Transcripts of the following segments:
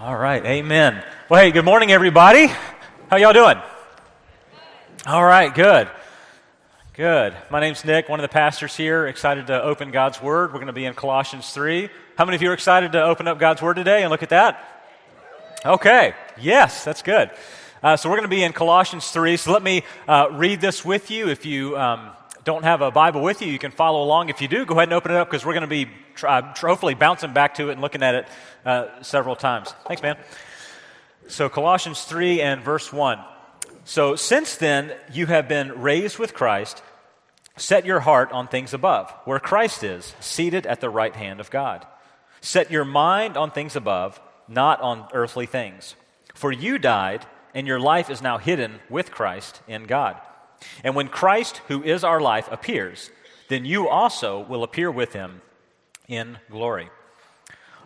All right, amen. Well, hey, good morning, everybody. How y'all doing? All right, good. Good. My name's Nick, one of the pastors here. Excited to open God's Word. We're going to be in Colossians 3. How many of you are excited to open up God's Word today and look at that? Okay, yes, that's good. Uh, so we're going to be in Colossians 3. So let me uh, read this with you. If you um, don't have a Bible with you, you can follow along. If you do, go ahead and open it up because we're going to be try, hopefully bouncing back to it and looking at it uh, several times. Thanks, man. So, Colossians 3 and verse 1. So, since then you have been raised with Christ, set your heart on things above, where Christ is, seated at the right hand of God. Set your mind on things above, not on earthly things. For you died, and your life is now hidden with Christ in God. And when Christ, who is our life, appears, then you also will appear with him in glory.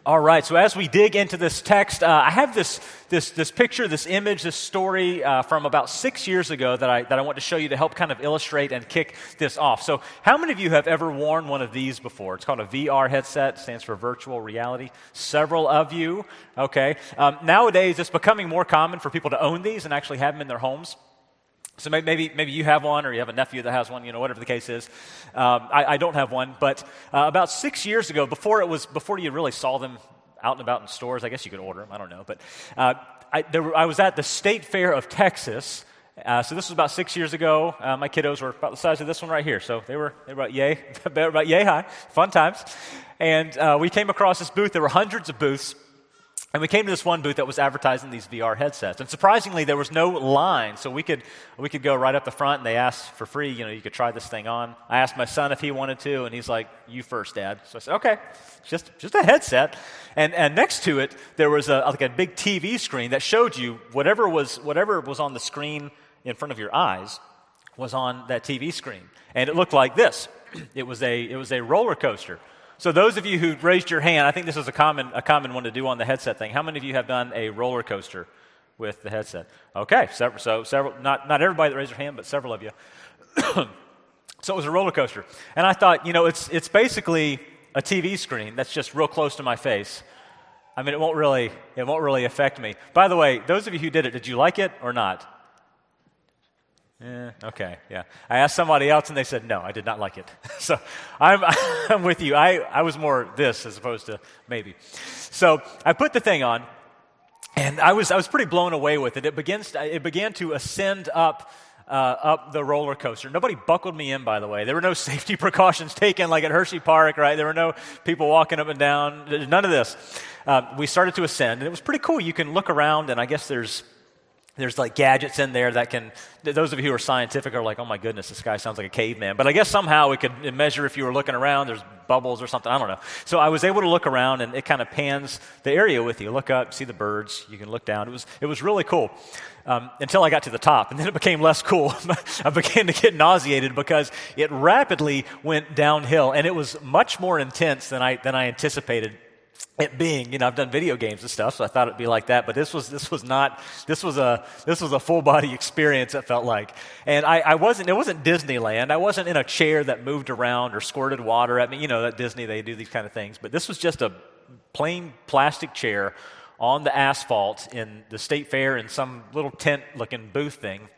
All right, so as we dig into this text, uh, I have this, this, this picture, this image, this story uh, from about six years ago that I, that I want to show you to help kind of illustrate and kick this off. So, how many of you have ever worn one of these before? It's called a VR headset, stands for virtual reality. Several of you, okay. Um, nowadays, it's becoming more common for people to own these and actually have them in their homes. So maybe, maybe you have one or you have a nephew that has one, you know, whatever the case is. Um, I, I, don't have one, but uh, about six years ago, before it was, before you really saw them out and about in stores, I guess you could order them, I don't know. But uh, I, there, I, was at the State Fair of Texas. Uh, so this was about six years ago. Uh, my kiddos were about the size of this one right here. So they were, they were about yay, about yay high. Fun times. And uh, we came across this booth. There were hundreds of booths. And we came to this one booth that was advertising these VR headsets. And surprisingly, there was no line. So we could, we could go right up the front and they asked for free, you know, you could try this thing on. I asked my son if he wanted to, and he's like, you first, Dad. So I said, okay, just, just a headset. And, and next to it, there was a, like a big TV screen that showed you whatever was, whatever was on the screen in front of your eyes was on that TV screen. And it looked like this. It was a, it was a roller coaster. So, those of you who raised your hand, I think this is a common, a common one to do on the headset thing. How many of you have done a roller coaster with the headset? Okay, several, so several, not, not everybody that raised their hand, but several of you. so, it was a roller coaster. And I thought, you know, it's, it's basically a TV screen that's just real close to my face. I mean, it won't really, it won't really affect me. By the way, those of you who did it, did you like it or not? Yeah, okay, yeah. I asked somebody else and they said, no, I did not like it. so I'm, I'm with you. I, I was more this as opposed to maybe. So I put the thing on and I was, I was pretty blown away with it. It, begins, it began to ascend up. Uh, up the roller coaster. Nobody buckled me in, by the way. There were no safety precautions taken like at Hershey Park, right? There were no people walking up and down. None of this. Uh, we started to ascend, and it was pretty cool. You can look around, and I guess there's there's like gadgets in there that can those of you who are scientific are like oh my goodness this guy sounds like a caveman. But i guess somehow we could measure if you were looking around there's bubbles or something i don't know. So i was able to look around and it kind of pans the area with you. Look up see the birds you can look down. It was it was really cool um, until i got to the top and then it became less cool. I began to get nauseated because it rapidly went downhill and it was much more intense than i than i anticipated it being, you know, I've done video games and stuff, so I thought it'd be like that. But this was this was not this was a this was a full body experience. It felt like, and I, I wasn't it wasn't Disneyland. I wasn't in a chair that moved around or squirted water at me. You know, at Disney they do these kind of things. But this was just a plain plastic chair on the asphalt in the state fair in some little tent looking booth thing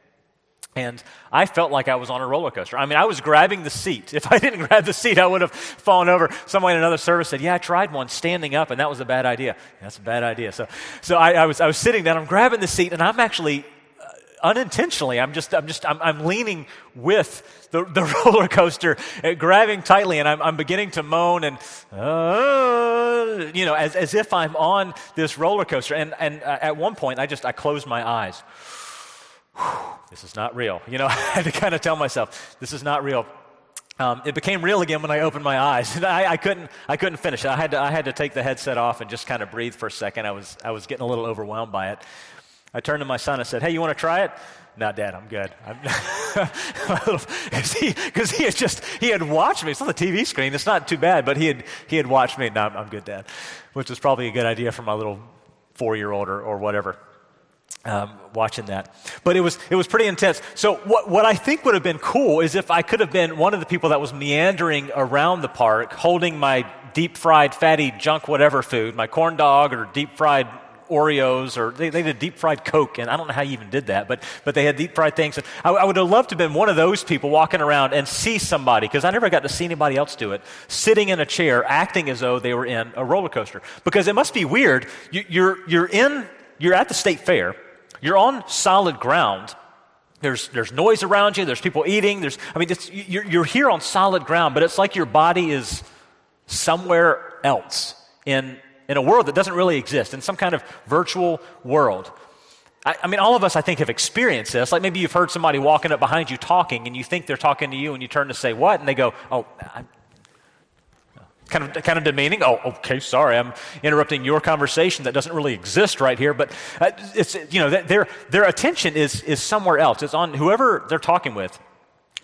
and I felt like I was on a roller coaster. I mean, I was grabbing the seat. If I didn't grab the seat, I would have fallen over. Someone in another service said, Yeah, I tried one standing up, and that was a bad idea. That's a bad idea. So, so I, I was, I was sitting down, I'm grabbing the seat, and I'm actually uh, unintentionally, I'm just, I'm just, I'm, I'm leaning with the, the roller coaster, uh, grabbing tightly, and I'm, I'm beginning to moan and, uh, you know, as, as if I'm on this roller coaster. And, and uh, at one point, I just, I closed my eyes this is not real. You know, I had to kind of tell myself, this is not real. Um, it became real again when I opened my eyes. I, I, couldn't, I couldn't finish. I had, to, I had to take the headset off and just kind of breathe for a second. I was, I was getting a little overwhelmed by it. I turned to my son and said, Hey, you want to try it? No, Dad, I'm good. Because he, he, had just, he had watched me. It's on the TV screen. It's not too bad, but he had, he had watched me. No, I'm, good, Dad. Which was probably a good idea for my little four year old or, or whatever um, watching that. But it was, it was pretty intense. So, what, what I think would have been cool is if I could have been one of the people that was meandering around the park holding my deep fried, fatty, junk, whatever food, my corn dog or deep fried Oreos or they, they did deep fried Coke, and I don't know how you even did that, but, but they had deep fried things. And I, I would have loved to have been one of those people walking around and see somebody, because I never got to see anybody else do it, sitting in a chair acting as though they were in a roller coaster. Because it must be weird. You, you're, you're, in, you're at the state fair, you're on solid ground. There's, there's noise around you, there's people eating, there's, I mean, you're, you're here on solid ground, but it's like your body is somewhere else in in a world that doesn't really exist, in some kind of virtual world. I, I, mean, all of us, I think, have experienced this. Like maybe you've heard somebody walking up behind you talking, and you think they're talking to you, and you turn to say, What? And they go, Oh, I'm, kind of, kind of demeaning. Oh, okay, sorry, I'm interrupting your conversation that doesn't really exist right here. But uh, it's, you know, their, their attention is, is somewhere else. It's on whoever they're talking with.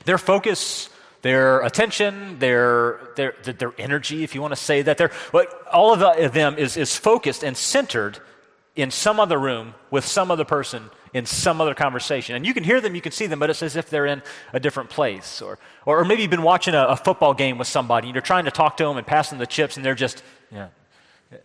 Their focus their attention, their, their, their energy, if you want to say that. Their, all of them is, is focused and centered in some other room with some other person in some other conversation. And you can hear them, you can see them, but it's as if they're in a different place. Or, or, maybe you've been watching a, a football game with somebody and you're trying to talk to them and pass them the chips and they're just, yeah,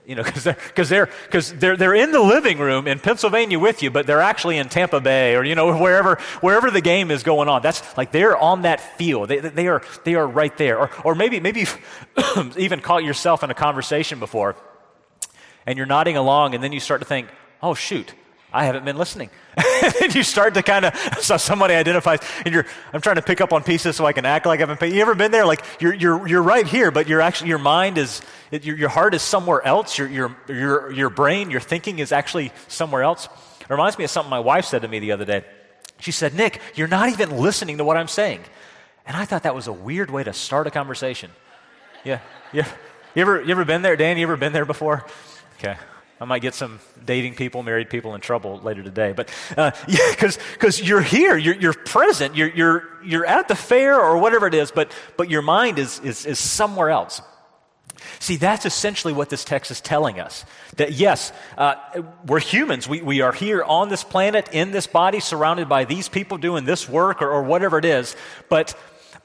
you know, because they're, cause they're, cause they're, they're in the living room in Pennsylvania with you, but they're actually in Tampa Bay or, you know, wherever, wherever the game is going on. That's like they're on that field. They, they, are, they are right there. Or, or maybe, maybe you've even caught yourself in a conversation before and you're nodding along and then you start to think, oh, shoot, I haven't been listening. and you start to kind of, so somebody identifies, and you're, I'm trying to pick up on pieces so I can act like I've been You ever been there? Like, you're, you're, you're right here, but you're actually, your mind is, your, your heart is somewhere else. Your, your, your, your brain, your thinking is actually somewhere else. It reminds me of something my wife said to me the other day. She said, Nick, you're not even listening to what I'm saying. And I thought that was a weird way to start a conversation. Yeah. Yeah. You ever, you ever been there, Dan? You ever been there before? Okay. I might get some dating people, married people in trouble later today. But uh, yeah, because you're here, you're, you're present, you're, you're, you're at the fair or whatever it is, but, but your mind is, is, is somewhere else. See, that's essentially what this text is telling us. That yes, uh, we're humans. We, we are here on this planet, in this body, surrounded by these people doing this work or, or whatever it is. But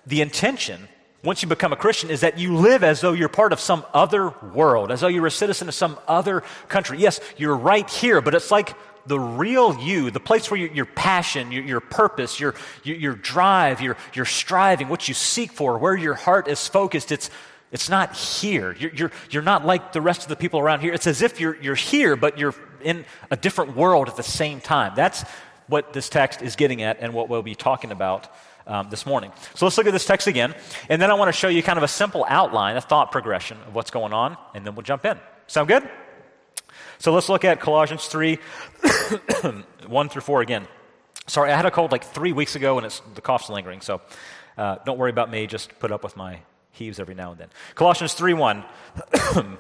the intention once you become a Christian is that you live as though you're part of some other world, as though you're a citizen of some other country. Yes, you're right here, but it's like the real you, the place where your, your passion, your, your purpose, your, your, your, drive, your, your striving, what you seek for, where your heart is focused, it's, it's not here. You're, you're, you're not like the rest of the people around here. It's as if you're, you're here, but you're in a different world at the same time. That's what this text is getting at and what we'll be talking about um, this morning. So let's look at this text again. And then I want to show you kind of a simple outline, a thought progression of what's going on, and then we'll jump in. Sound good? So let's look at Colossians 3 1 through 4 again. Sorry, I had a cold like three weeks ago, and it's, the cough's lingering. So uh, don't worry about me. Just put up with my heaves every now and then. Colossians 3 1.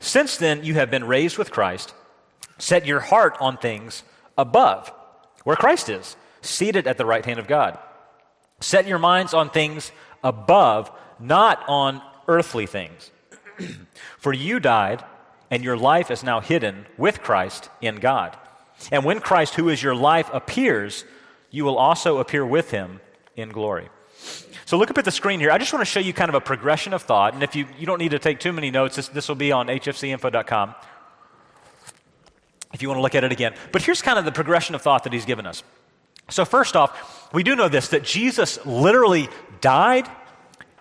Since then, you have been raised with Christ. Set your heart on things above, where Christ is, seated at the right hand of God. Set your minds on things above, not on earthly things. For you died, and your life is now hidden with Christ in God. And when Christ, who is your life, appears, you will also appear with him in glory. So look up at the screen here. I just want to show you kind of a progression of thought. And if you, you don't need to take too many notes, this, this will be on hfcinfo.com if you want to look at it again. But here's kind of the progression of thought that he's given us. So, first off, we do know this that Jesus literally died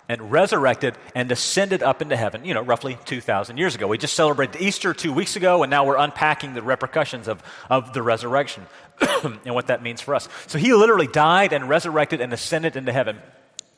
and resurrected and ascended up into heaven, you know, roughly 2,000 years ago. We just celebrated Easter two weeks ago, and now we're unpacking the repercussions of, of the resurrection and what that means for us. So, he literally died and resurrected and ascended into heaven.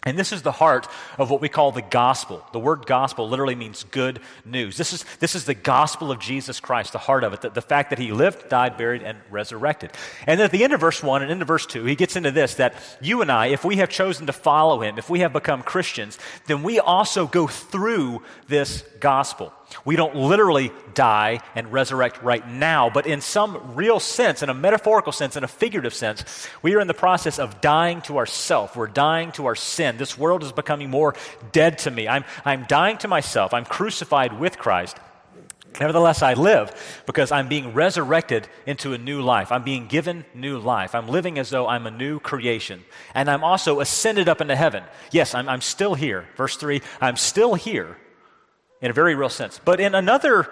And this is the heart of what we call the gospel. The word gospel literally means good news. This is, this is the gospel of Jesus Christ, the heart of it, the, the fact that he lived, died, buried, and resurrected. And then at the end of verse 1 and into verse 2, he gets into this that you and I, if we have chosen to follow him, if we have become Christians, then we also go through this gospel. We don't literally die and resurrect right now, but in some real sense, in a metaphorical sense, in a figurative sense, we are in the process of dying to ourself. We're dying to our sin. This world is becoming more dead to me. I'm, I'm dying to myself. I'm crucified with Christ. Nevertheless, I live because I'm being resurrected into a new life. I'm being given new life. I'm living as though I'm a new creation. And I'm also ascended up into heaven. Yes, I'm, I'm still here. Verse 3 I'm still here in a very real sense. But in another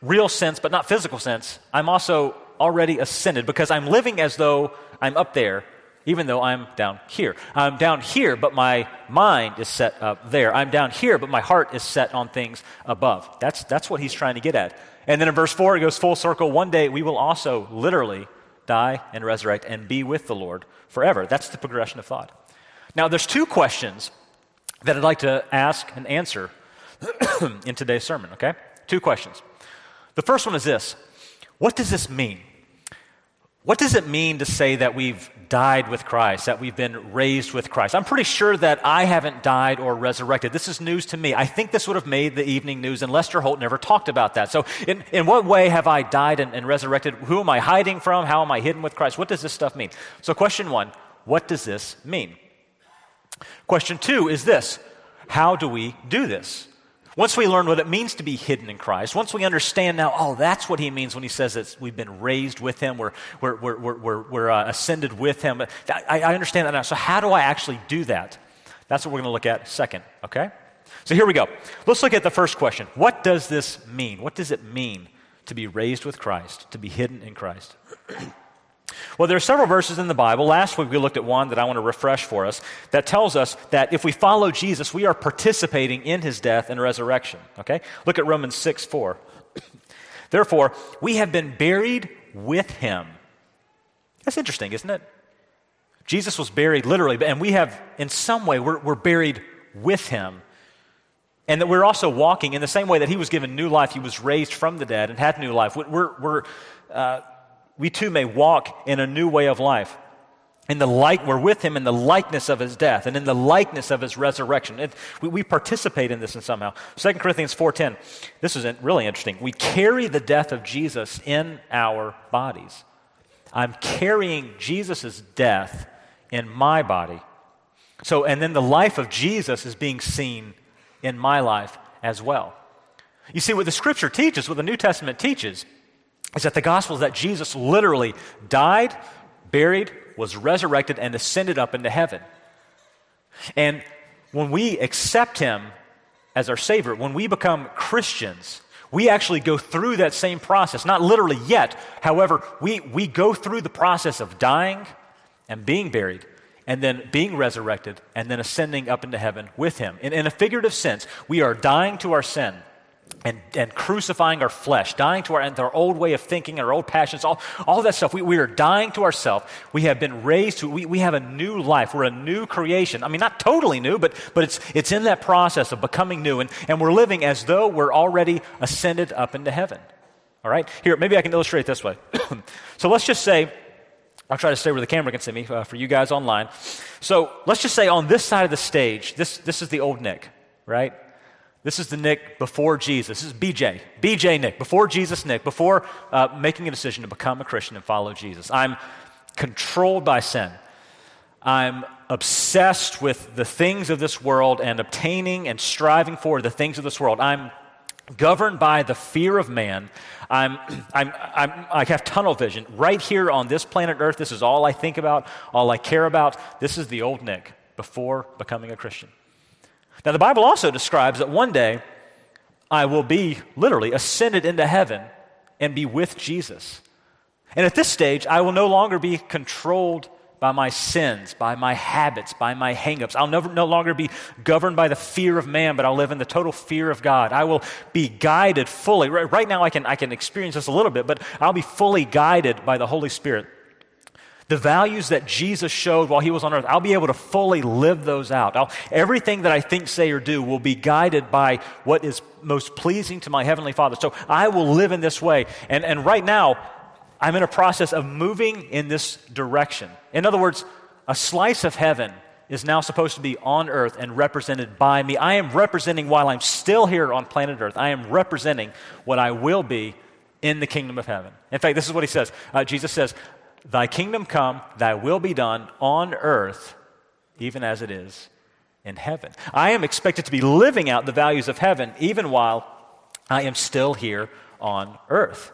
real sense, but not physical sense, I'm also already ascended because I'm living as though I'm up there, even though I'm down here. I'm down here, but my mind is set up there. I'm down here, but my heart is set on things above. That's, that's what he's trying to get at. And then in verse 4, it goes full circle. One day we will also literally die and resurrect and be with the Lord forever. That's the progression of thought. Now, there's two questions that I'd like to ask and answer in today's sermon, okay? Two questions. The first one is this What does this mean? What does it mean to say that we've died with Christ, that we've been raised with Christ? I'm pretty sure that I haven't died or resurrected. This is news to me. I think this would have made the evening news, and Lester Holt never talked about that. So, in, in what way have I died and, and resurrected? Who am I hiding from? How am I hidden with Christ? What does this stuff mean? So, question one what does this mean? Question two is this How do we do this? Once we learn what it means to be hidden in Christ, once we understand now, oh, that's what he means when he says that we've been raised with him, we're, we're, we're, we're, we're uh, ascended with him. I, I understand that now. So, how do I actually do that? That's what we're going to look at second, okay? So, here we go. Let's look at the first question What does this mean? What does it mean to be raised with Christ, to be hidden in Christ? Well, there are several verses in the Bible. Last week we looked at one that I want to refresh for us that tells us that if we follow Jesus, we are participating in his death and resurrection. Okay? Look at Romans 6 4. Therefore, we have been buried with him. That's interesting, isn't it? Jesus was buried literally, and we have, in some way, we're, we're buried with him. And that we're also walking in the same way that he was given new life, he was raised from the dead and had new life. We're, we're uh, we too may walk in a new way of life. In the like, we're with him in the likeness of his death and in the likeness of his resurrection. It, we, we, participate in this in somehow. 2 Corinthians 4.10, this is really interesting. We carry the death of Jesus in our bodies. I'm carrying Jesus' death in my body. So, and then the life of Jesus is being seen in my life as well. You see, what the scripture teaches, what the New Testament teaches, is that the gospel is that Jesus literally died, buried, was resurrected, and ascended up into heaven. And when we accept him as our Savior, when we become Christians, we actually go through that same process. Not literally yet, however, we, we go through the process of dying and being buried and then being resurrected and then ascending up into heaven with him. In, in a figurative sense, we are dying to our sin and, and crucifying our flesh, dying to our, and our old way of thinking, our old passions, all, all that stuff. We, we are dying to ourselves. We have been raised to, we, we have a new life. We're a new creation. I mean, not totally new, but, but it's, it's in that process of becoming new. And, and we're living as though we're already ascended up into heaven. All right? Here, maybe I can illustrate this way. so let's just say, I'll try to stay where the camera can see me uh, for you guys online. So let's just say on this side of the stage, this, this is the old Nick, right? This is the Nick before Jesus. This is BJ. BJ Nick, before Jesus Nick, before uh, making a decision to become a Christian and follow Jesus. I'm controlled by sin. I'm obsessed with the things of this world and obtaining and striving for the things of this world. I'm governed by the fear of man. I'm, I'm, I'm, i have tunnel vision. Right here on this planet Earth, this is all I think about, all I care about. This is the old Nick before becoming a Christian. Now, the Bible also describes that one day I will be literally ascended into heaven and be with Jesus. And at this stage, I will no longer be controlled by my sins, by my habits, by my hangups. I'll never, no longer be governed by the fear of man, but I'll live in the total fear of God. I will be guided fully. Right, right now, I can, I can experience this a little bit, but I'll be fully guided by the Holy Spirit the values that Jesus showed while he was on earth, I'll be able to fully live those out. I'll, everything that I think, say, or do will be guided by what is most pleasing to my Heavenly Father. So I will live in this way. And, and right now, I'm in a process of moving in this direction. In other words, a slice of heaven is now supposed to be on earth and represented by me. I am representing, while I'm still here on planet earth, I am representing what I will be in the kingdom of heaven. In fact, this is what he says. Uh, Jesus says, Thy kingdom come, thy will be done on earth, even as it is in heaven. I am expected to be living out the values of heaven even while I am still here on earth.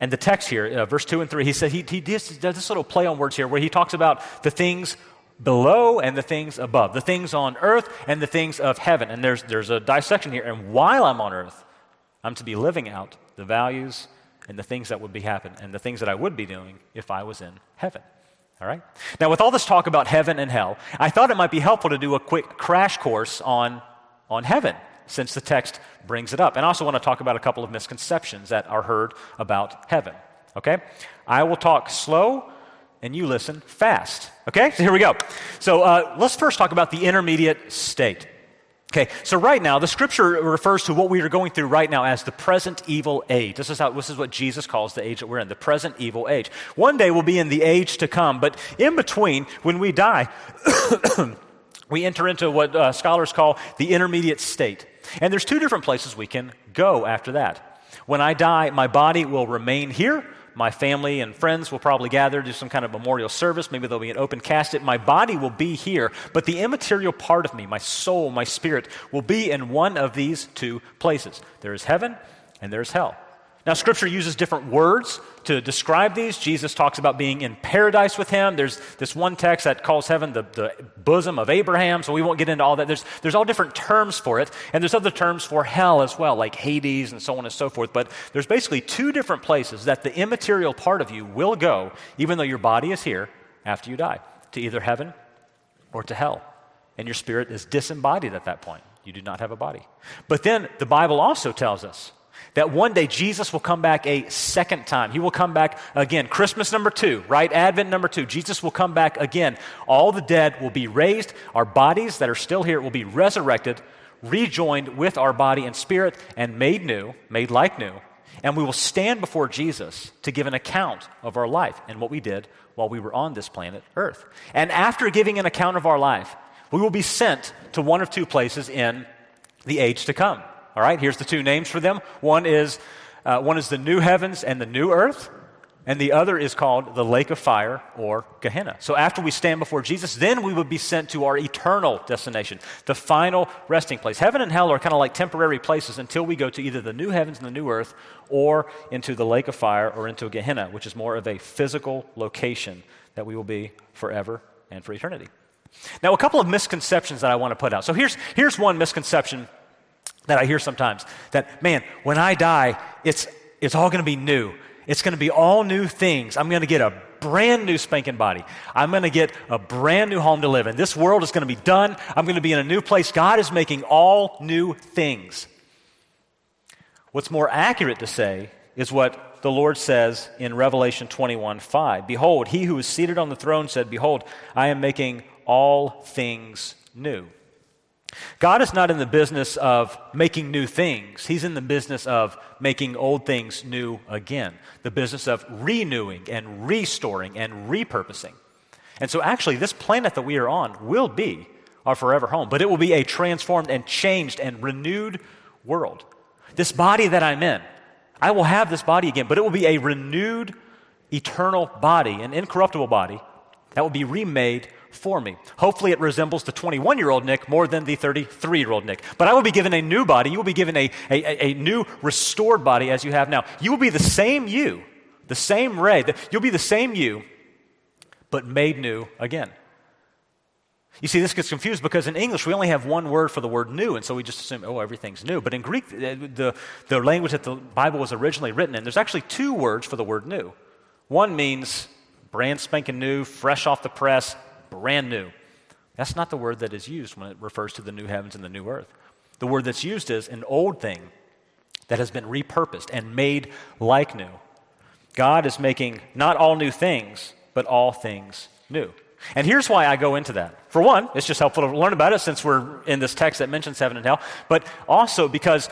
And the text here, uh, verse 2 and 3, he said he, he does this little play on words here where he talks about the things below and the things above, the things on earth and the things of heaven. And there's, there's a dissection here. And while I'm on earth, I'm to be living out the values and the things that would be happening and the things that I would be doing if I was in heaven. All right? Now, with all this talk about heaven and hell, I thought it might be helpful to do a quick crash course on, on heaven, since the text brings it up. And I also want to talk about a couple of misconceptions that are heard about heaven. Okay? I will talk slow and you listen fast. Okay? So here we go. So uh, let's first talk about the intermediate state. Okay, so right now, the scripture refers to what we are going through right now as the present evil age. This is, how, this is what Jesus calls the age that we're in, the present evil age. One day we'll be in the age to come, but in between, when we die, we enter into what uh, scholars call the intermediate state. And there's two different places we can go after that. When I die, my body will remain here, my family and friends will probably gather, to do some kind of memorial service. Maybe there'll be an open casket. My body will be here, but the immaterial part of me, my soul, my spirit, will be in one of these two places. There is heaven and there is hell. Now, Scripture uses different words to describe these. Jesus talks about being in paradise with him. There's this one text that calls heaven the, the bosom of Abraham, so we won't get into all that. There's, there's all different terms for it, and there's other terms for hell as well, like Hades and so on and so forth. But there's basically two different places that the immaterial part of you will go, even though your body is here after you die, to either heaven or to hell. And your spirit is disembodied at that point. You do not have a body. But then the Bible also tells us that one day Jesus will come back a second time. He will come back again. Christmas number two, right? Advent number two. Jesus will come back again. All the dead will be raised. Our bodies that are still here will be resurrected, rejoined with our body and spirit, and made new, made like new. And we will stand before Jesus to give an account of our life and what we did while we were on this planet Earth. And after giving an account of our life, we will be sent to one of two places in the age to come. All right, here's the two names for them. One is, uh, one is the new heavens and the new earth, and the other is called the lake of fire or Gehenna. So after we stand before Jesus, then we would be sent to our eternal destination, the final resting place. Heaven and hell are kind of like temporary places until we go to either the new heavens and the new earth or into the lake of fire or into Gehenna, which is more of a physical location that we will be forever and for eternity. Now, a couple of misconceptions that I want to put out. So here's, here's one misconception that I hear sometimes that, man, when I die, it's, it's all going to be new. It's going to be all new things. I'm going to get a brand new spanking body. I'm going to get a brand new home to live in. This world is going to be done. I'm going to be in a new place. God is making all new things. What's more accurate to say is what the Lord says in Revelation 21 5. Behold, he who is seated on the throne said, Behold, I am making all things new. God is not in the business of making new things. He's in the business of making old things new again, the business of renewing and restoring and repurposing. And so, actually, this planet that we are on will be our forever home, but it will be a transformed and changed and renewed world. This body that I'm in, I will have this body again, but it will be a renewed, eternal body, an incorruptible body that will be remade for me. Hopefully, it resembles the 21 year old Nick more than the 33 year old Nick. But I will be given a new body. You will be given a, a, a, new restored body as you have now. You will be the same you, the same Ray. You'll be the same you, but made new again. You see, this gets confused because in English we only have one word for the word new, and so we just assume, oh, everything's new. But in Greek, the, the language that the Bible was originally written in, there's actually two words for the word new. One means brand spanking new, fresh off the press, brand new. That's not the word that is used when it refers to the new heavens and the new earth. The word that's used is an old thing that has been repurposed and made like new. God is making not all new things, but all things new. And here's why I go into that. For one, it's just helpful to learn about it since we're in this text that mentions heaven and hell, but also because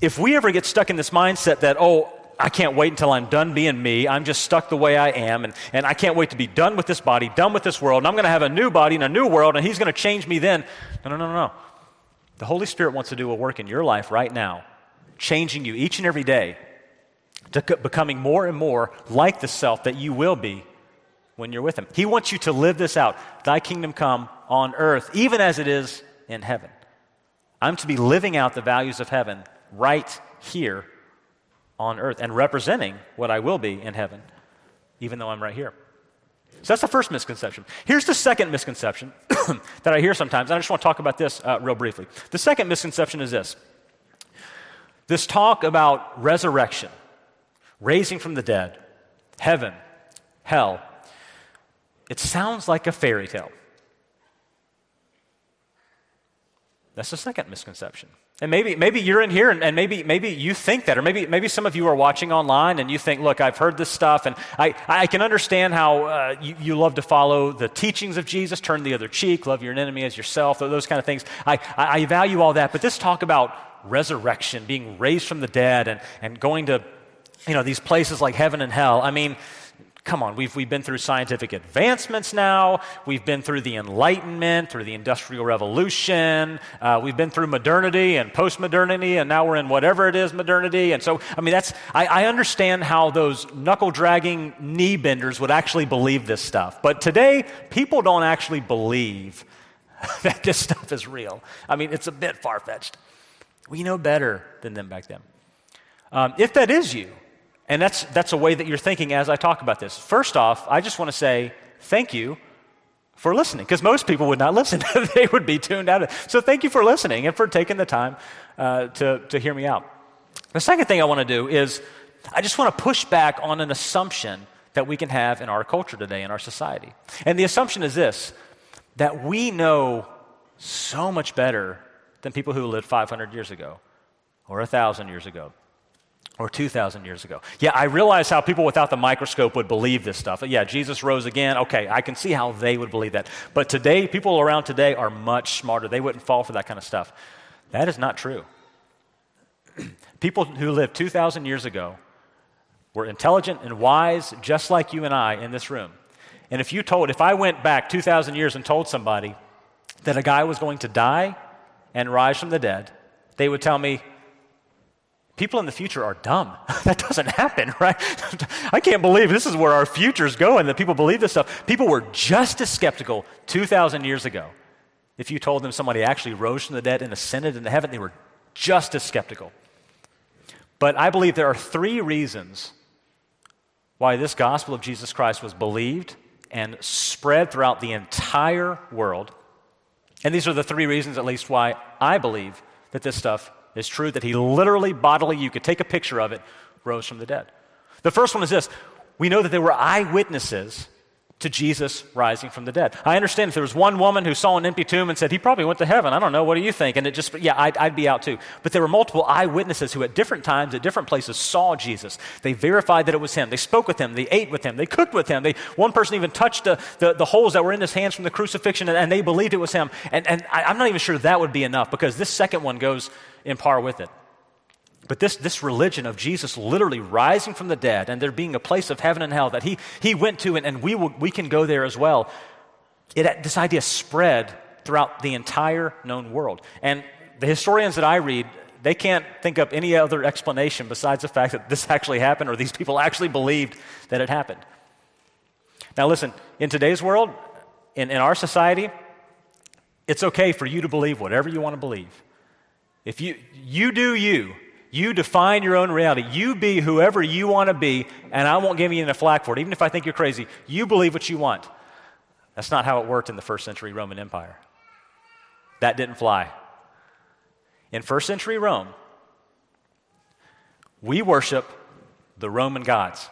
if we ever get stuck in this mindset that, oh, I can't wait until I'm done being me. I'm just stuck the way I am. And, and I can't wait to be done with this body, done with this world. And I'm going to have a new body in a new world, and He's going to change me then. No, no, no, no. The Holy Spirit wants to do a work in your life right now, changing you each and every day to becoming more and more like the self that you will be when you're with Him. He wants you to live this out. Thy kingdom come on earth, even as it is in heaven. I'm to be living out the values of heaven right here on earth and representing what I will be in heaven, even though I'm right here. So that's the first misconception. Here's the second misconception that I hear sometimes, and I just want to talk about this uh, real briefly. The second misconception is this this talk about resurrection, raising from the dead, heaven, hell. It sounds like a fairy tale. That's the second misconception. And maybe, maybe you're in here and, and, maybe, maybe you think that, or maybe, maybe some of you are watching online and you think, look, I've heard this stuff and I, I can understand how uh, you, you love to follow the teachings of Jesus, turn the other cheek, love your enemy as yourself, those kind of things. I, I value all that. But this talk about resurrection, being raised from the dead and, and going to, you know, these places like heaven and hell, I mean, come on, we've, we've been through scientific advancements now. We've been through the Enlightenment, through the Industrial Revolution. Uh, we've been through modernity and post modernity, and now we're in whatever it is modernity. And so, I mean, that's, I, I understand how those knuckle dragging knee benders would actually believe this stuff. But today, people don't actually believe that this stuff is real. I mean, it's a bit far fetched. We know better than them back then. Um, if that is you, and that's, that's a way that you're thinking as I talk about this. First off, I just want to say thank you for listening, because most people would not listen. they would be tuned out. So thank you for listening and for taking the time uh, to, to hear me out. The second thing I want to do is I just want to push back on an assumption that we can have in our culture today, in our society. And the assumption is this that we know so much better than people who lived 500 years ago or 1,000 years ago or 2,000 years ago. Yeah, I realize how people without the microscope would believe this stuff. Yeah, Jesus rose again. Okay, I can see how they would believe that. But today, people around today are much smarter. They wouldn't fall for that kind of stuff. That is not true. people who lived 2,000 years ago were intelligent and wise, just like you and I in this room. And if you told, if I went back 2,000 years and told somebody that a guy was going to die and rise from the dead, they would tell me, people in the future are dumb. that doesn't happen, right? I can't believe this is where our future's going, that people believe this stuff. People were just as skeptical 2,000 years ago. If you told them somebody actually rose from the dead and ascended into heaven, they were just as skeptical. But I believe there are three reasons why this gospel of Jesus Christ was believed and spread throughout the entire world. And these are the three reasons, at least, why I believe that this stuff is true that he literally, bodily, you could take a picture of it, rose from the dead. The first one is this we know that there were eyewitnesses to Jesus rising from the dead. I understand if there was one woman who saw an empty tomb and said, he probably went to heaven. I don't know. What do you think? And it just, yeah, I'd, I'd, be out too. But there were multiple eyewitnesses who at different times, at different places, saw Jesus. They verified that it was him. They spoke with him. They ate with him. They cooked with him. They, one person even touched the, the, the holes that were in his hands from the crucifixion and, and they believed it was him. And, and I, I'm not even sure that would be enough because this second one goes in par with it. But this, this religion of Jesus literally rising from the dead and there being a place of heaven and hell that he, he went to and, and we, will, we can go there as well, it, this idea spread throughout the entire known world. And the historians that I read, they can't think up any other explanation besides the fact that this actually happened or these people actually believed that it happened. Now, listen, in today's world, in, in our society, it's okay for you to believe whatever you want to believe. If you, you do you, you define your own reality. You be whoever you want to be, and I won't give you any flack for it, even if I think you're crazy. You believe what you want. That's not how it worked in the first century Roman Empire. That didn't fly. In first century Rome, we worship the Roman gods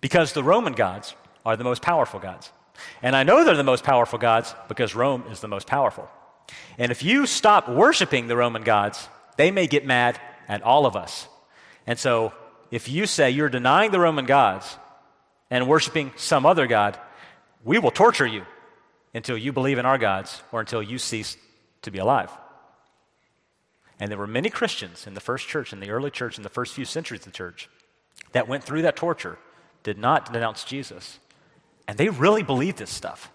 because the Roman gods are the most powerful gods. And I know they're the most powerful gods because Rome is the most powerful. And if you stop worshiping the Roman gods, they may get mad at all of us. And so, if you say you're denying the Roman gods and worshiping some other God, we will torture you until you believe in our gods or until you cease to be alive. And there were many Christians in the first church, in the early church, in the first few centuries of the church, that went through that torture, did not denounce Jesus. And they really believed this stuff.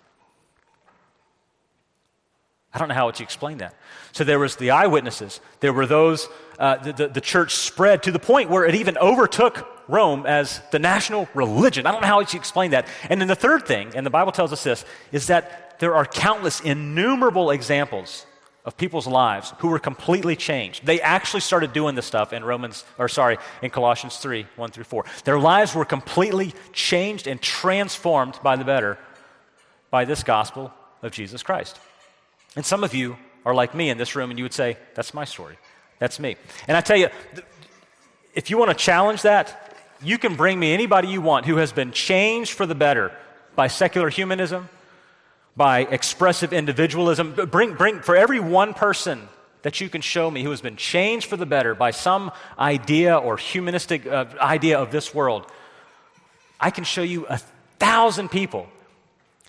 I don't know how to explain that. So there was the eyewitnesses. There were those, uh, the, the, the, church spread to the point where it even overtook Rome as the national religion. I don't know how to explain that. And then the third thing, and the Bible tells us this, is that there are countless, innumerable examples of people's lives who were completely changed. They actually started doing this stuff in Romans, or sorry, in Colossians 3, 1 through 4. Their lives were completely changed and transformed by the better by this gospel of Jesus Christ. And some of you are like me in this room, and you would say, That's my story. That's me. And I tell you, if you want to challenge that, You can bring me anybody you want who has been changed for the better by secular humanism, by expressive individualism. Bring, bring, for every one person that you can show me who has been changed for the better by some idea or humanistic uh, idea of this world, I can show you a thousand people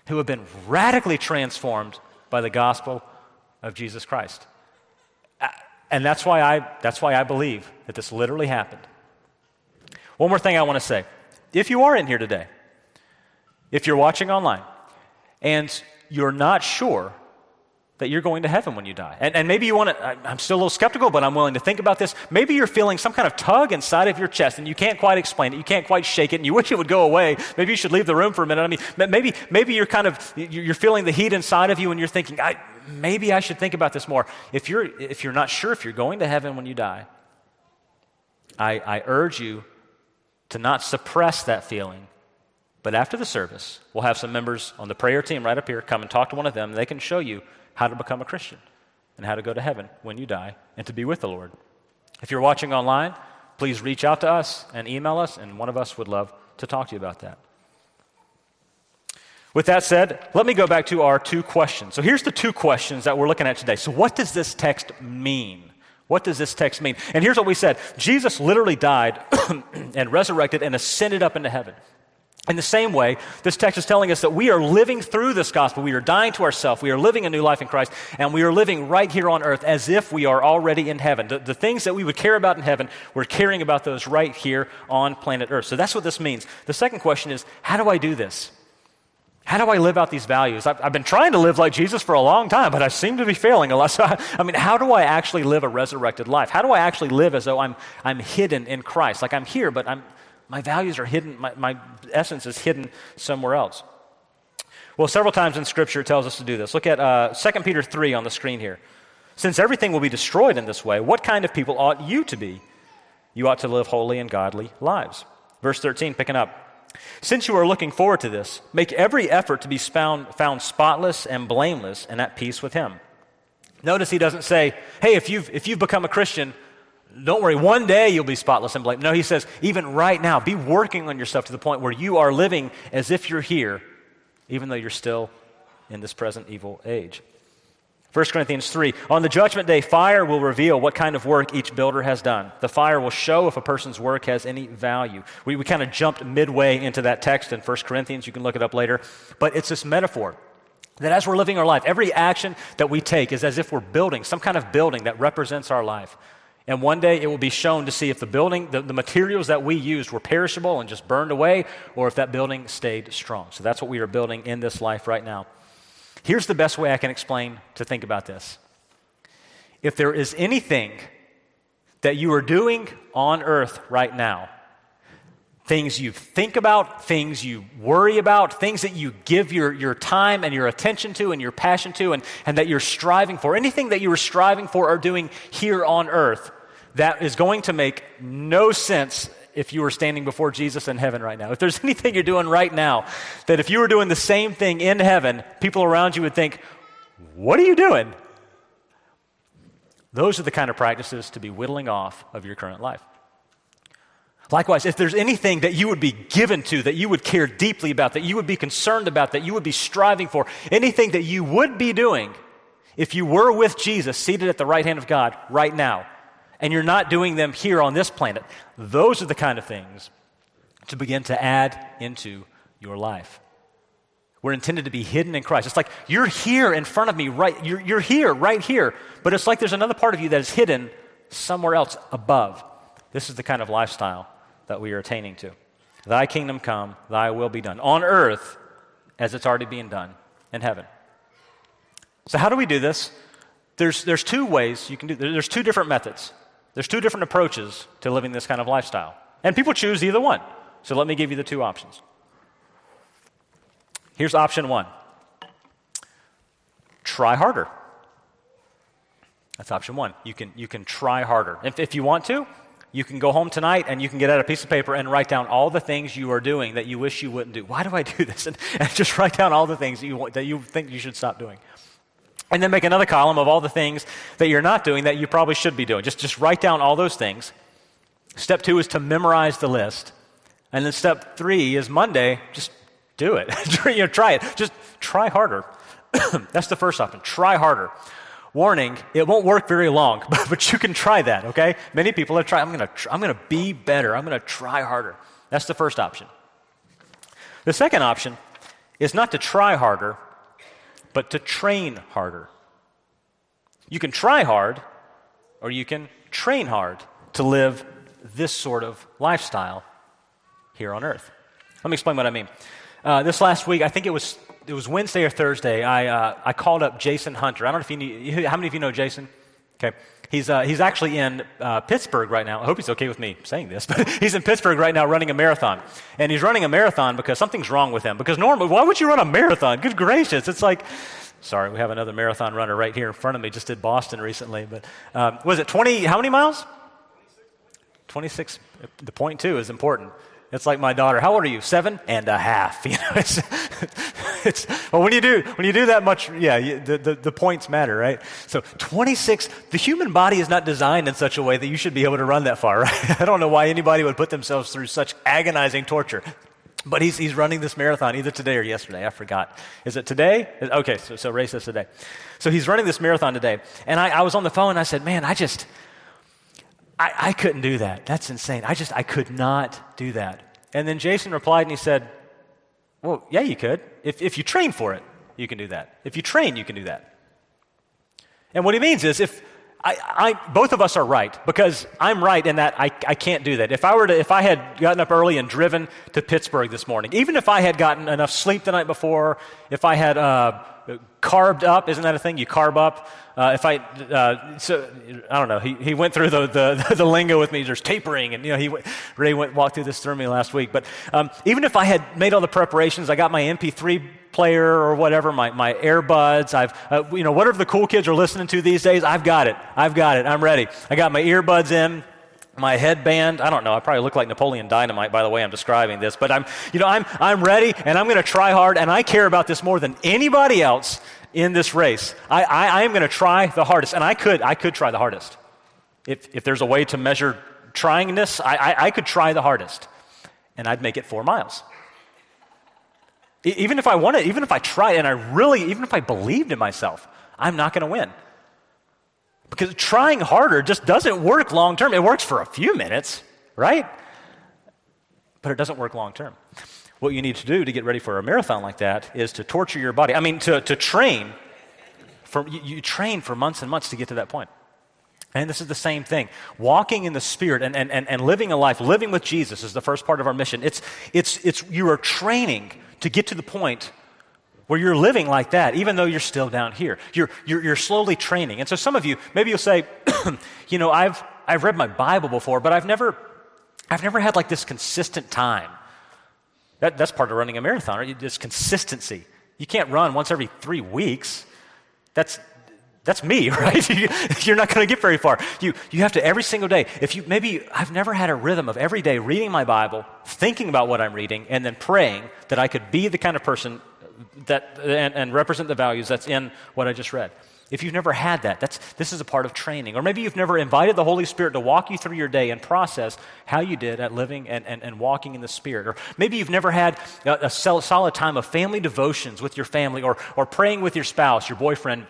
who have been radically transformed by the gospel of Jesus Christ. And that's why I, that's why I believe that this literally happened. One more thing I want to say. If you are in here today, if you're watching online, and you're not sure that you're going to heaven when you die. And, and maybe you want to, I'm still a little skeptical, but I'm willing to think about this. Maybe you're feeling some kind of tug inside of your chest and you can't quite explain it. You can't quite shake it and you wish it would go away. Maybe you should leave the room for a minute. I mean, maybe, maybe you're kind of, you're feeling the heat inside of you and you're thinking, I, maybe I should think about this more. If you're, if you're not sure if you're going to heaven when you die, I, I urge you to not suppress that feeling. But after the service, we'll have some members on the prayer team right up here come and talk to one of them. They can show you how to become a Christian and how to go to heaven when you die and to be with the Lord. If you're watching online, please reach out to us and email us, and one of us would love to talk to you about that. With that said, let me go back to our two questions. So here's the two questions that we're looking at today. So, what does this text mean? What does this text mean? And here's what we said Jesus literally died and resurrected and ascended up into heaven. In the same way, this text is telling us that we are living through this gospel. We are dying to ourselves. We are living a new life in Christ. And we are living right here on earth as if we are already in heaven. The, the, things that we would care about in heaven, we're caring about those right here on planet earth. So that's what this means. The second question is how do I do this? How do I live out these values? I've, I've been trying to live like Jesus for a long time, but I seem to be failing a lot. So, I, I mean, how do I actually live a resurrected life? How do I actually live as though I'm, I'm hidden in Christ? Like I'm here, but I'm, my values are hidden, my, my essence is hidden somewhere else. Well, several times in Scripture it tells us to do this. Look at uh, 2 Peter 3 on the screen here. Since everything will be destroyed in this way, what kind of people ought you to be? You ought to live holy and godly lives. Verse 13, picking up. Since you are looking forward to this, make every effort to be found, found spotless and blameless and at peace with Him. Notice he doesn't say, hey, if you've, if you've become a Christian, don't worry, one day you'll be spotless and blameless. No, he says, even right now, be working on yourself to the point where you are living as if you're here, even though you're still in this present evil age. 1 Corinthians 3 On the judgment day, fire will reveal what kind of work each builder has done. The fire will show if a person's work has any value. We, we kind of jumped midway into that text in 1 Corinthians. You can look it up later. But it's this metaphor that as we're living our life, every action that we take is as if we're building some kind of building that represents our life. And one day it will be shown to see if the building, the, the, materials that we used were perishable and just burned away, or if that building stayed strong. So that's what we are building in this life right now. Here's the best way I can explain to think about this. If there is anything that you are doing on earth right now, things you think about, things you worry about, things that you give your, your time and your attention to and your passion to, and, and that you're striving for, anything that you are striving for or doing here on earth, that is going to make no sense if you were standing before Jesus in heaven right now. If there's anything you're doing right now, that if you were doing the same thing in heaven, people around you would think, What are you doing? Those are the kind of practices to be whittling off of your current life. Likewise, if there's anything that you would be given to, that you would care deeply about, that you would be concerned about, that you would be striving for, anything that you would be doing if you were with Jesus seated at the right hand of God right now, and you're not doing them here on this planet. Those are the kind of things to begin to add into your life. We're intended to be hidden in Christ. It's like you're here in front of me, right? You're, you're here, right here, but it's like there's another part of you that is hidden somewhere else above. This is the kind of lifestyle that we are attaining to. Thy kingdom come, thy will be done on earth as it's already being done in heaven. So, how do we do this? There's, there's two ways you can do There's two different methods. There's two different approaches to living this kind of lifestyle. And people choose either one. So let me give you the two options. Here's option one try harder. That's option one. You can, you can try harder. If, if you want to, you can go home tonight and you can get out a piece of paper and write down all the things you are doing that you wish you wouldn't do. Why do I do this? And, and just write down all the things that you, want, that you think you should stop doing. And then make another column of all the things that you're not doing that you probably should be doing. Just, just write down all those things. Step two is to memorize the list. And then step three is Monday, just do it. you know, try it. Just try harder. That's the first option. Try harder. Warning, it won't work very long, but you can try that, okay? Many people have tried. I'm going to I'm going to be better. I'm going to try harder. That's the first option. The second option is not to try harder, but to train harder. You can try hard, or you can train hard to live this sort of lifestyle here on earth. Let me explain what I mean. Uh, this last week, I think it was it was Wednesday or Thursday. I uh, I called up Jason Hunter. I don't know if you knew, how many of you know Jason. Okay, he's uh, he's actually in uh, Pittsburgh right now. I hope he's okay with me saying this, but he's in Pittsburgh right now running a marathon, and he's running a marathon because something's wrong with him. Because normally, why would you run a marathon? Good gracious, it's like. Sorry, we have another marathon runner right here in front of me. Just did Boston recently, but um, was it 20? How many miles? 26. The point two is important. It's like my daughter. How old are you? Seven and a half. You know, it's, it's, well, when you do when you do that much, yeah, you, the, the, the points matter, right? So 26. The human body is not designed in such a way that you should be able to run that far, right? I don't know why anybody would put themselves through such agonizing torture. But he's, he's running this marathon either today or yesterday. I forgot. Is it today? Okay, so, so race is today. So he's running this marathon today. And I, I was on the phone and I said, Man, I just, I, I couldn't do that. That's insane. I just, I could not do that. And then Jason replied and he said, Well, yeah, you could. If, if you train for it, you can do that. If you train, you can do that. And what he means is if I, I, both of us are right because I'm right in that I, I can't do that. If I were to, if I had gotten up early and driven to Pittsburgh this morning, even if I had gotten enough sleep the night before, if I had uh, carved up, isn't that a thing? You carb up. Uh, if I, uh, so, I don't know. He, he went through the, the, the, lingo with me. There's tapering, and you know he Ray went walked through this through me last week. But um, even if I had made all the preparations, I got my MP3 player or whatever, my, my earbuds. I've, uh, you know, whatever the cool kids are listening to these days, I've got it. I've got it. I'm ready. I got my earbuds in my headband i don't know i probably look like napoleon dynamite by the way i'm describing this but i'm you know i'm i'm ready and i'm going to try hard and i care about this more than anybody else in this race. I, I, I am going to try the hardest, and I could, I could try the hardest. If, if there's a way to measure tryingness, I, I, I could try the hardest, and I'd make it four miles. even if I wanted, even if I tried, and I really, even if I believed in myself, I'm not going to win. Because trying harder just doesn't work long term. It works for a few minutes, right? But it doesn't work long term what you need to do to get ready for a marathon like that is to torture your body. I mean, to, to train. For, you, you train for months and months to get to that point. And this is the same thing. Walking in the Spirit and, and, and, and living a life, living with Jesus is the first part of our mission. It's, it's, it's, you are training to get to the point where you're living like that, even though you're still down here. You're, you're, you're slowly training. And so some of you, maybe you'll say, you know, I've, I've read my Bible before, but I've never, I've never had like this consistent time that, that's part of running a marathon, right? Just consistency. You can't run once every three weeks. That's, that's me, right? You're not going to get very far. You, you have to every single day. If you maybe I've never had a rhythm of every day reading my Bible, thinking about what I'm reading, and then praying that I could be the kind of person that and, and represent the values that's in what I just read. If you've never had that, that's, this is a part of training. Or maybe you've never invited the Holy Spirit to walk you through your day and process how you did at living and, and, and walking in the Spirit. Or maybe you've never had a, a solid time of family devotions with your family or, or praying with your spouse, your boyfriend,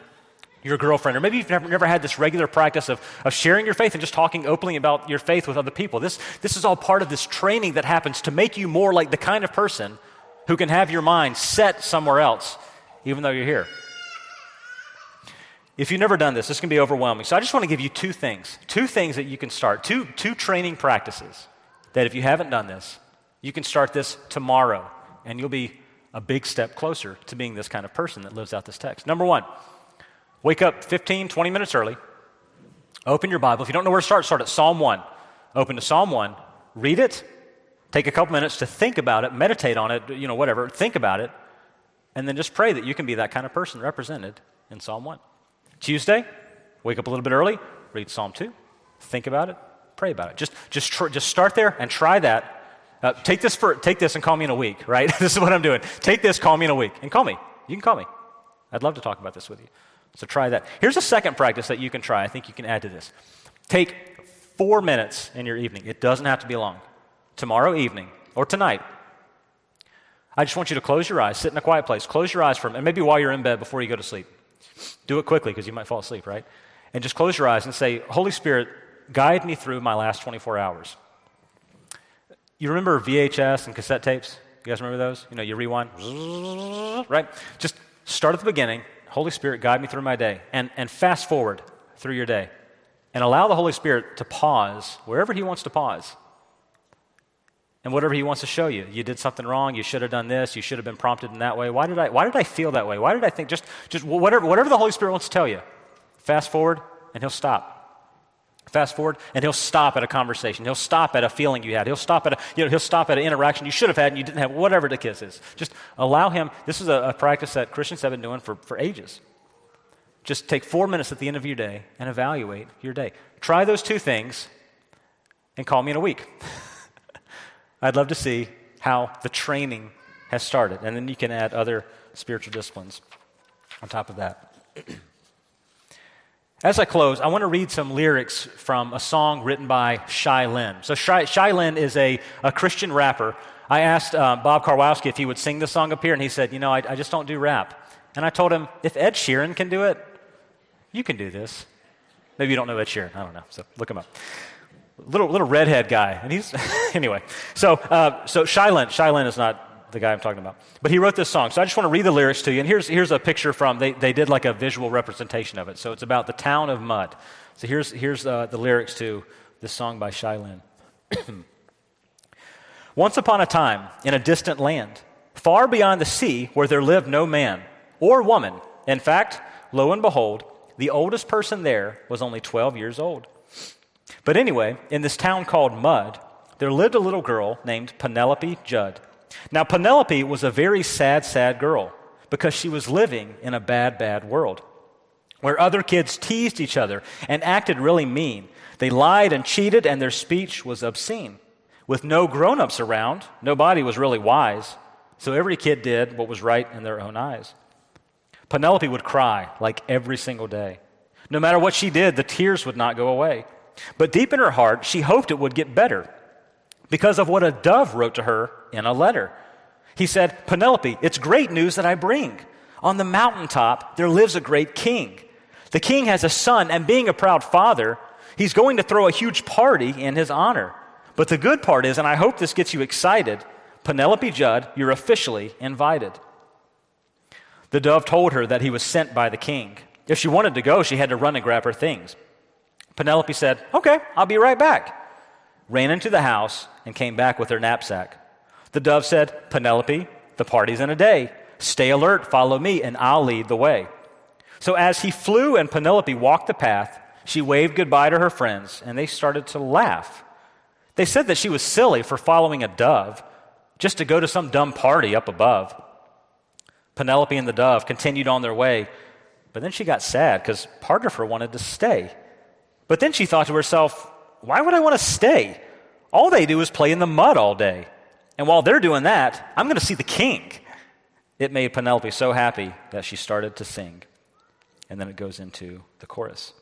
your girlfriend. Or maybe you've never, never had this regular practice of, of sharing your faith and just talking openly about your faith with other people. This, this is all part of this training that happens to make you more like the kind of person who can have your mind set somewhere else, even though you're here. If you've never done this, this can be overwhelming. So I just want to give you two things, two things that you can start, two, two training practices that if you haven't done this, you can start this tomorrow and you'll be a big step closer to being this kind of person that lives out this text. Number one, wake up 15, 20 minutes early. Open your Bible. If you don't know where to start, start at Psalm 1. Open to Psalm 1, read it, take a couple minutes to think about it, meditate on it, you know, whatever, think about it, and then just pray that you can be that kind of person represented in Psalm 1. Tuesday, wake up a little bit early, read Psalm 2, think about it, pray about it. Just, just, tr- just start there and try that. Uh, take, this for, take this and call me in a week, right? this is what I'm doing. Take this, call me in a week, and call me. You can call me. I'd love to talk about this with you. So try that. Here's a second practice that you can try. I think you can add to this. Take four minutes in your evening. It doesn't have to be long. Tomorrow evening, or tonight, I just want you to close your eyes, sit in a quiet place, close your eyes for a minute, and maybe while you're in bed before you go to sleep. Do it quickly because you might fall asleep, right? And just close your eyes and say, Holy Spirit, guide me through my last 24 hours. You remember VHS and cassette tapes? You guys remember those? You know, you rewind, right? Just start at the beginning. Holy Spirit, guide me through my day. And, and fast forward through your day. And allow the Holy Spirit to pause wherever He wants to pause and whatever he wants to show you. You did something wrong. You should have done this. You should have been prompted in that way. Why did I, why did I feel that way? Why did I think? Just, just whatever, whatever the Holy Spirit wants to tell you. Fast forward, and he'll stop. Fast forward, and he'll stop at a conversation. He'll stop at a feeling you had. He'll stop at a, you know, he'll stop at an interaction you should have had and you didn't have, whatever the case is. Just allow him. This is a, a practice that Christians have been doing for, for ages. Just take four minutes at the end of your day and evaluate your day. Try those two things and call me in a week. I'd love to see how the training has started. And then you can add other spiritual disciplines on top of that. As I close, I want to read some lyrics from a song written by Shai Linne. So, Shai, Shai Linne is a, a Christian rapper. I asked uh, Bob Karwowski if he would sing the song up here, and he said, You know, I, I just don't do rap. And I told him, If Ed Sheeran can do it, you can do this. Maybe you don't know Ed Sheeran. I don't know. So, look him up little little redhead guy, and he's anyway. So uh, so Shai Linne, Shai Linne is not the guy I'm talking about, but he wrote this song. So I just want to read the lyrics to you. And here's here's a picture from they they did like a visual representation of it. So it's about the town of Mud. So here's here's uh, the lyrics to this song by Shai Linne. Once upon a time, in a distant land, far beyond the sea, where there lived no man or woman. In fact, lo and behold, the oldest person there was only 12 years old. But anyway, in this town called Mud, there lived a little girl named Penelope Judd. Now, Penelope was a very sad, sad girl because she was living in a bad, bad world where other kids teased each other and acted really mean. They lied and cheated, and their speech was obscene. With no grown ups around, nobody was really wise, so every kid did what was right in their own eyes. Penelope would cry like every single day. No matter what she did, the tears would not go away. But deep in her heart, she hoped it would get better because of what a dove wrote to her in a letter. He said, Penelope, it's great news that I bring. On the mountaintop, there lives a great king. The king has a son, and being a proud father, he's going to throw a huge party in his honor. But the good part is, and I hope this gets you excited, Penelope Judd, you're officially invited. The dove told her that he was sent by the king. If she wanted to go, she had to run and grab her things. Penelope said, Okay, I'll be right back. Ran into the house and came back with her knapsack. The dove said, Penelope, the party's in a day. Stay alert, follow me, and I'll lead the way. So as he flew and Penelope walked the path, she waved goodbye to her friends, and they started to laugh. They said that she was silly for following a dove just to go to some dumb party up above. Penelope and the dove continued on their way, but then she got sad because part of her wanted to stay. But then she thought to herself, why would I want to stay? All they do is play in the mud all day. And while they're doing that, I'm going to see the king. It made Penelope so happy that she started to sing. And then it goes into the chorus.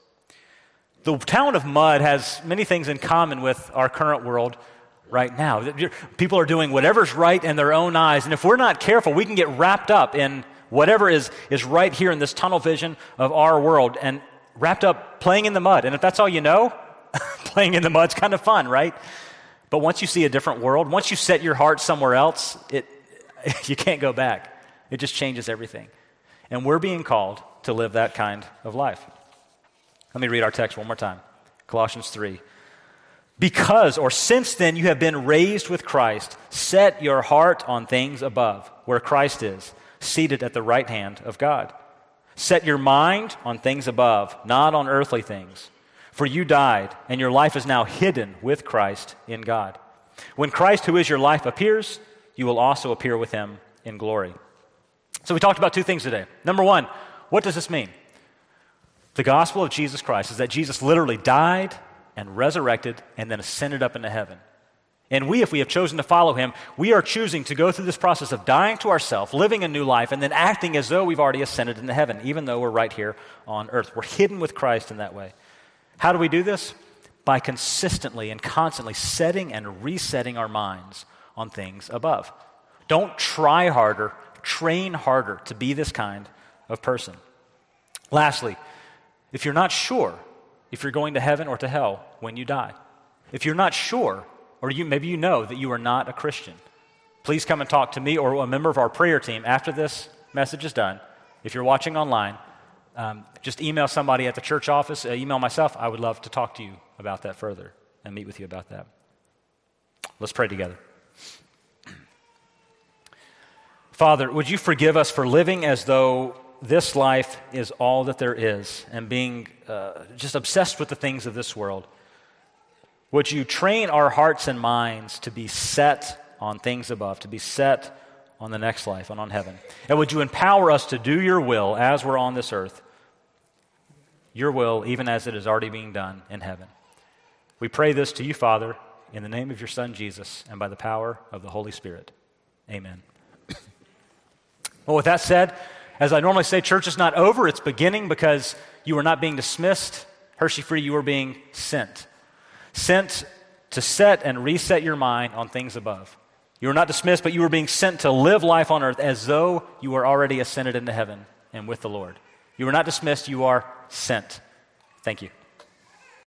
The town of Mud has many things in common with our current world right now. People are doing whatever's right in their own eyes. And if we're not careful, we can get wrapped up in whatever is, is right here in this tunnel vision of our world. And wrapped up playing in the mud. And if that's all you know, playing in the mud's kind of fun, right? But once you see a different world, once you set your heart somewhere else, it, you can't go back. It just changes everything. And we're being called to live that kind of life. Let me read our text one more time Colossians 3. Because, or since then, you have been raised with Christ, set your heart on things above, where Christ is, seated at the right hand of God. Set your mind on things above, not on earthly things. For you died, and your life is now hidden with Christ in God. When Christ, who is your life, appears, you will also appear with him in glory. So we talked about two things today. Number one, what does this mean? The gospel of Jesus Christ is that Jesus literally died and resurrected and then ascended up into heaven. And we, if we have chosen to follow him, we are choosing to go through this process of dying to ourselves, living a new life, and then acting as though we've already ascended into heaven, even though we're right here on earth. We're hidden with Christ in that way. How do we do this? By consistently and constantly setting and resetting our minds on things above. Don't try harder, train harder to be this kind of person. Lastly, if you're not sure if you're going to heaven or to hell when you die, if you're not sure, or you, maybe you know that you are not a Christian, please come and talk to me or a member of our prayer team after this message is done. If you're watching online, um, just email somebody at the church office, uh, email myself. I would love to talk to you about that further and meet with you about that. Let's pray together. Father, would you forgive us for living as though this life is all that there is and being uh, just obsessed with the things of this world? Would you train our hearts and minds to be set on things above, to be set on the next life and on heaven? And would you empower us to do your will as we're on this earth? Your will, even as it is already being done in heaven. We pray this to you, Father, in the name of your Son, Jesus, and by the power of the Holy Spirit. Amen. well, with that said, as I normally say, church is not over, it's beginning because you are not being dismissed. Hershey Free, you are being sent. Sent to set and reset your mind on things above. You are not dismissed, but you are being sent to live life on earth as though you were already ascended into heaven and with the Lord. You are not dismissed, you are sent. Thank you.